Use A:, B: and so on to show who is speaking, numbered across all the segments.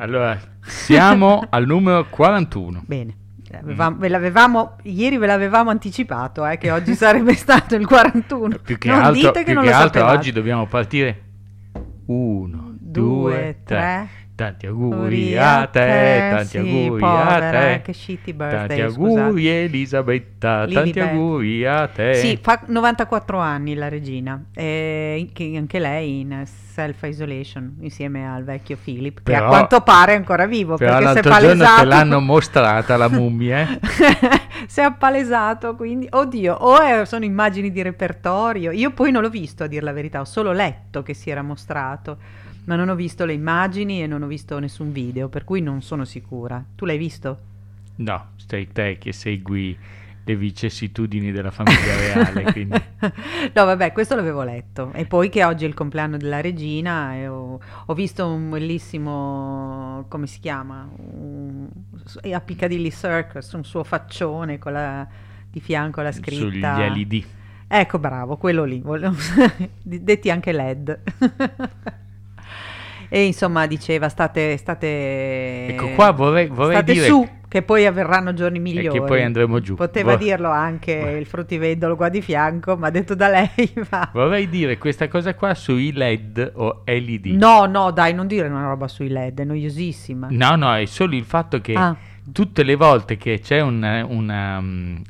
A: Allora, siamo al numero 41.
B: Bene. Avevamo- ve l'avevamo, ieri ve l'avevamo anticipato eh, che oggi sarebbe stato il 41.
A: Più che
B: non
A: altro,
B: dite che
A: che
B: lo
A: altro oggi dobbiamo partire. Uno,
B: Due,
A: due, tre.
B: tre.
A: Tanti auguri a te, tanti
B: sì,
A: auguri
B: povera,
A: a te.
B: eh, che shitty birthday,
A: Tanti auguri
B: scusate.
A: Elisabetta,
B: Lily
A: tanti
B: Beth.
A: auguri a te.
B: Sì, fa 94 anni la regina, eh, che anche lei in self-isolation insieme al vecchio Philip, che
A: Però-
B: a quanto pare è ancora vivo,
A: Però
B: perché si è palesato.
A: te l'hanno mostrata la mummia. eh.
B: si è appalesato, quindi, oddio, o è- sono immagini di repertorio. Io poi non l'ho visto, a dire la verità, ho solo letto che si era mostrato, ma non ho visto le immagini e non ho visto nessun video, per cui non sono sicura. Tu l'hai visto?
A: No, stai te che segui le vicissitudini della famiglia reale,
B: no, vabbè, questo l'avevo letto. E poi che oggi è il compleanno della regina e ho, ho visto un bellissimo, come si chiama? Un, a Piccadilly Circus, un suo faccione con la, di fianco la scritta...
A: Sugli LED.
B: Ecco, bravo, quello lì, detti anche LED. e insomma diceva, state, state,
A: Ecco qua vorrei, vorrei
B: state
A: dire...
B: su, che poi avverranno giorni
A: e
B: migliori.
A: che poi andremo giù.
B: Poteva
A: Vor-
B: dirlo anche il fruttivendolo qua di fianco, ma detto da lei va.
A: Vorrei dire questa cosa qua sui LED o LED.
B: No, no, dai, non dire una roba sui LED, è noiosissima.
A: No, no, è solo il fatto che
B: Ah.
A: tutte le volte che c'è una, una,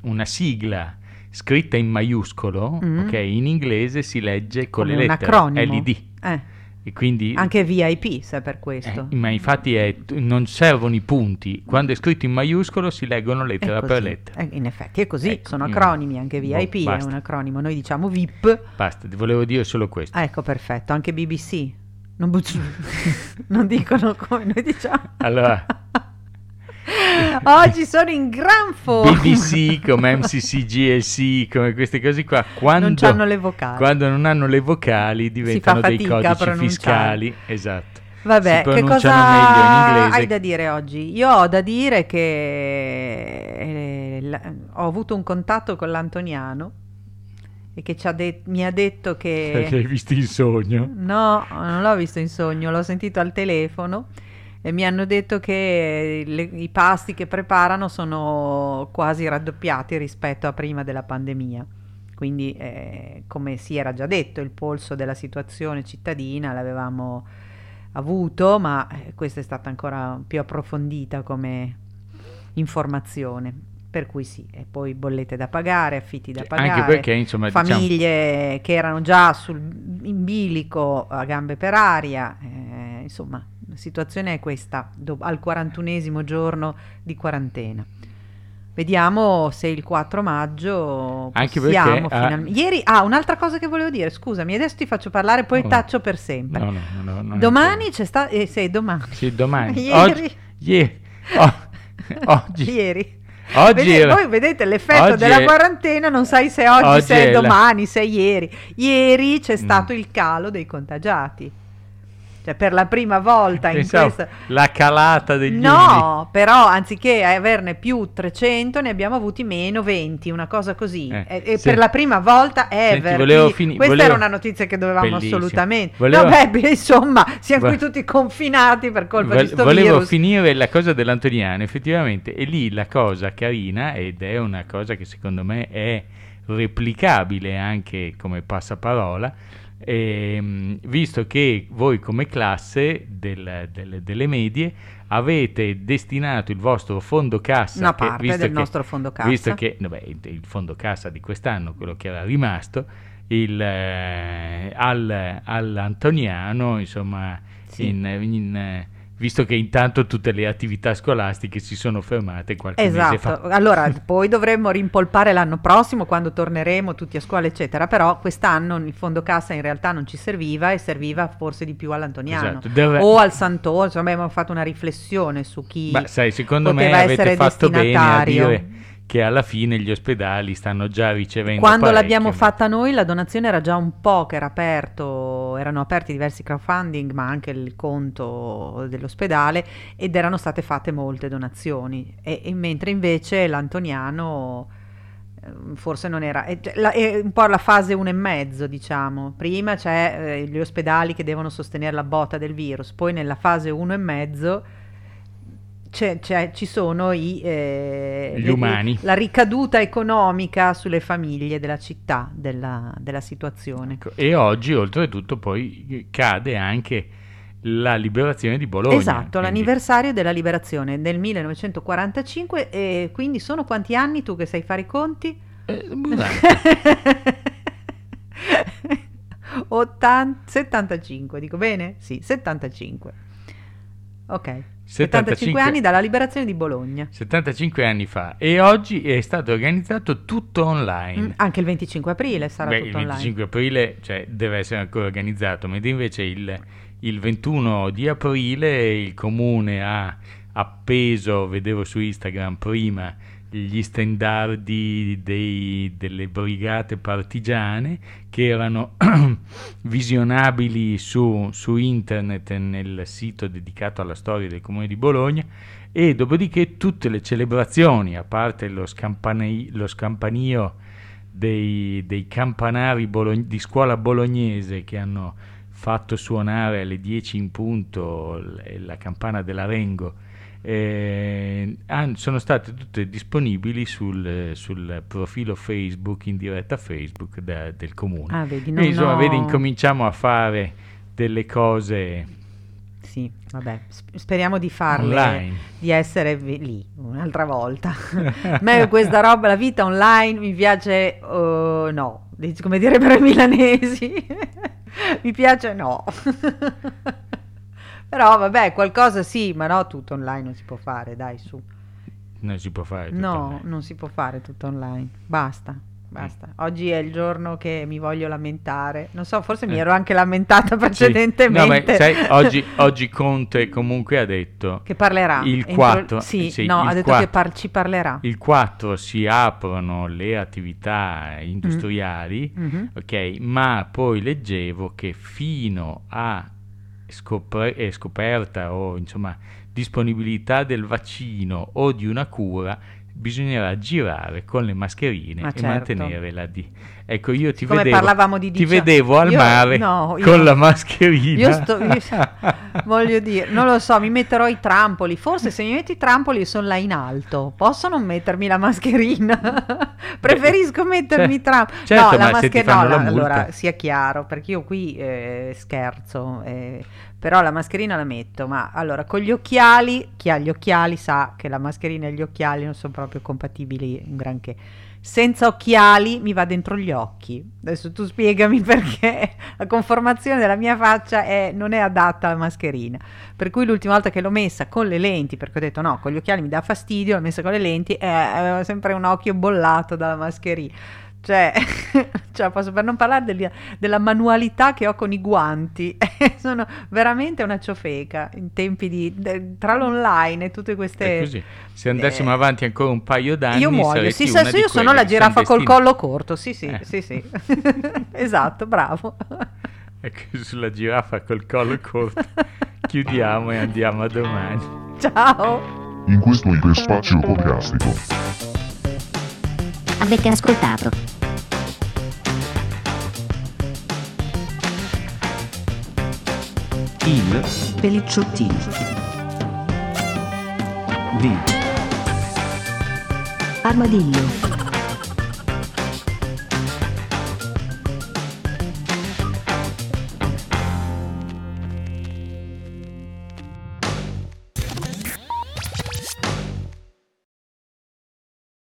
A: una sigla scritta in maiuscolo,
B: Mm.
A: ok, in inglese si legge con
B: Come
A: le lettere. LED.
B: Eh,
A: E quindi,
B: anche VIP, se è per questo.
A: eh, ma infatti è- non servono i punti. Quando è scritto in maiuscolo si leggono
B: È
A: lettera per lettera.
B: Eh, in effetti è così,
A: Ecco,
B: sono
A: mm.
B: acronimi, anche
A: Boh,
B: VIP è
A: basta.
B: un acronimo, noi diciamo VIP.
A: Basta, volevo dire solo questo.
B: Ah, ecco, perfetto, anche BBC. Non, bu- non dicono come noi diciamo.
A: Allora,
B: Oggi sono in gran forma.
A: BBC come MCC, GLC, come queste cose qua, quando
B: Non c'hanno le vocali.
A: quando non hanno le vocali diventano dei codici fiscali. Esatto.
B: Vabbè, che cosa hai da dire oggi? Io ho da dire che eh, la- ho avuto un contatto con l'Antoniano e che ci ha de- mi ha detto
A: Perché
B: che...
A: hai visto in sogno?
B: No, non l'ho visto in sogno, l'ho sentito al telefono e mi hanno detto che le- i pasti che preparano sono quasi raddoppiati rispetto a prima della pandemia. Quindi, eh, come si era già detto, il polso della situazione cittadina l'avevamo avuto, ma eh, questa è stata ancora più approfondita come informazione. Per cui sì, e poi bollette da pagare, affitti da
A: Sì,
B: pagare
A: anche perché, insomma, diciamo-
B: famiglie che erano già sul in bilico a gambe per aria, eh, insomma, la situazione è questa do- al 41esimo giorno di quarantena. Vediamo se il 4 maggio
A: Anche
B: possiamo
A: perché, ah-
B: finalmente. Ieri, ah, un'altra cosa che volevo dire, scusami, adesso ti faccio parlare, poi
A: Oh.
B: taccio per sempre.
A: No, no, no, no,
B: domani c'è stato, eh, sì, domani.
A: Sì, domani.
B: Ieri.
A: Oggi, ieri. Oh, oggi.
B: Ieri.
A: Oggi
B: Vede-
A: era-
B: Voi vedete l'effetto della
A: è-
B: quarantena, non sai se oggi,
A: Oggi
B: se è
A: è la-
B: domani, se è ieri. Ieri c'è
A: Mm.
B: stato il calo dei contagiati. Cioè per la prima volta in
A: Pensavo,
B: questa...
A: la calata degli
B: No, però anziché averne più 300 ne abbiamo avuti meno 20, una cosa così.
A: Eh,
B: e e per la prima volta
A: Senti,
B: ever.
A: volevo
B: quindi
A: fini-
B: questa
A: volevo-
B: era una notizia che dovevamo
A: Bellissimo.
B: assolutamente.
A: Volevo-
B: Vabbè, beh, insomma, siamo qui
A: Vo-
B: tutti confinati per colpa
A: Vol-
B: di sto
A: volevo
B: virus.
A: finire la cosa dell'Antoniano, effettivamente, e lì la cosa carina, ed è una cosa che secondo me è replicabile anche come passaparola, ehm, visto che voi come classe del- del- delle medie avete destinato il vostro fondo cassa,
B: Una
A: che-
B: parte
A: visto
B: del
A: che-
B: nostro fondo cassa.
A: visto che vabbè, il, il fondo cassa di quest'anno, quello che era rimasto, il, eh, al, all'Antoniano, insomma,
B: Sì.
A: in, in, visto che intanto tutte le attività scolastiche si sono fermate qualche mese fa.
B: Esatto, allora poi dovremmo rimpolpare l'anno prossimo quando torneremo tutti a scuola eccetera, però quest'anno il fondo cassa in realtà non ci serviva e serviva forse di più all'Antoniano
A: Esatto,
B: o al Sant'Orso, insomma abbiamo fatto una riflessione su chi
A: Ma sai, secondo me avete fatto bene a dire che alla fine gli ospedali stanno già ricevendo
B: Quando
A: parecchio,
B: l'abbiamo fatta noi la donazione era già un po' che era aperto, erano aperti diversi crowdfunding ma anche il conto dell'ospedale ed erano state fatte molte donazioni. E, e mentre invece l'Antoniano eh, forse non era, è, la- è un po' la fase uno e mezzo diciamo, prima c'è eh, gli ospedali che devono sostenere la botta del virus, poi nella fase uno e mezzo c'è- c'è- ci sono i, eh,
A: Gli
B: le-
A: umani.
B: la ricaduta economica sulle famiglie della città, della, della situazione.
A: Ecco, E oggi, oltretutto, poi cade anche la liberazione di Bologna.
B: esatto,
A: quindi-
B: l'anniversario della liberazione del 1945 e quindi sono quanti anni tu che sai fare i conti?
A: Eh, buonanno.
B: 80 75, dico bene? Sì, 75. Ok. 75 anni dalla liberazione di Bologna.
A: 75 anni fa e oggi è stato organizzato tutto online.
B: Mm, anche il 25 aprile sarà
A: Beh,
B: tutto
A: il
B: online.
A: 25 aprile cioè, deve essere ancora organizzato, mentre invece il, il 21 di aprile il comune ha appeso, vedevo su Instagram prima, gli stendardi dei- delle brigate partigiane che erano visionabili su, su internet nel sito dedicato alla storia del comune di Bologna e dopodiché tutte le celebrazioni, a parte lo, scampani- lo scampanio dei, dei campanari bolog- di scuola bolognese che hanno fatto suonare alle 10 in punto la campana dell'Arengo eh, han- sono state tutte disponibili sul, sul profilo Facebook in diretta Facebook da- del comune.
B: Ah, vedi,
A: Quindi, insomma,
B: ho-
A: vedi, incominciamo a fare delle cose
B: Sì, vabbè, sp- speriamo di farle,
A: online.
B: di essere lì un'altra volta. A me questa roba, la vita online mi piace, uh, no, come direbbero i milanesi, mi piace no. Però vabbè, qualcosa sì, ma no, tutto online non si può fare, dai, su.
A: Non si può fare tutto
B: No,
A: online.
B: non si può fare tutto online. Basta, basta. Oggi è il giorno che mi voglio lamentare. Non so, forse mi
A: Eh.
B: ero anche lamentata
A: Sì.
B: precedentemente.
A: No, ma sai, oggi, oggi Conte comunque ha detto
B: Che parlerà.
A: Il
B: entro-
A: 4,
B: Sì,
A: sì,
B: no, ha detto
A: 4.
B: che par- ci parlerà.
A: il 4 si aprono le attività industriali,
B: Mhm.
A: ok, ma poi leggevo che fino a scopre- eh, scoperta o insomma disponibilità del vaccino o di una cura bisognerà girare con le mascherine
B: Ma
A: e
B: certo.
A: mantenere la di ecco io ti
B: Come
A: vedevo
B: parlavamo di
A: ti vedevo al
B: Io-
A: mare
B: no, io-
A: con la mascherina
B: Io sto, io- voglio dire, non lo so, mi metterò i trampoli. Forse se mi metto i trampoli sono là in alto. Posso non mettermi la mascherina? Preferisco mettermi i trampoli.
A: certo,
B: no, la
A: ma se ti
B: maschera
A: fanno
B: no,
A: la
B: la-
A: multa.
B: allora sia chiaro, perché io qui eh, scherzo, eh, però la mascherina la metto. Ma allora con gli occhiali, chi ha gli occhiali sa che la mascherina e gli occhiali non sono proprio compatibili un granché. Senza occhiali mi va dentro gli occhi. Adesso tu spiegami perché la conformazione della mia faccia è- non è adatta alla mascherina. Per cui l'ultima volta che l'ho messa con le lenti, perché ho detto no, con gli occhiali mi dà fastidio, l'ho messa con le lenti e avevo sempre un occhio bollato dalla mascherina. Cioè, cioè, posso per non parlare degli- della manualità che ho con i guanti, sono veramente una ciofeca in tempi di de- tra l'online e tutte queste.
A: È così. Se andassimo
B: eh,
A: avanti ancora un paio d'anni,
B: Io muoio, sì,
A: di
B: io sono la giraffa col collo corto, sì, sì,
A: Eh.
B: sì, sì. esatto, bravo.
A: Ecco, sulla giraffa col collo corto. Chiudiamo e andiamo a domani.
B: Ciao.
C: In questo iperspazio podcastico.
D: Avete ascoltato
E: Il
F: Pelicciottini.
E: di
G: Armadillo.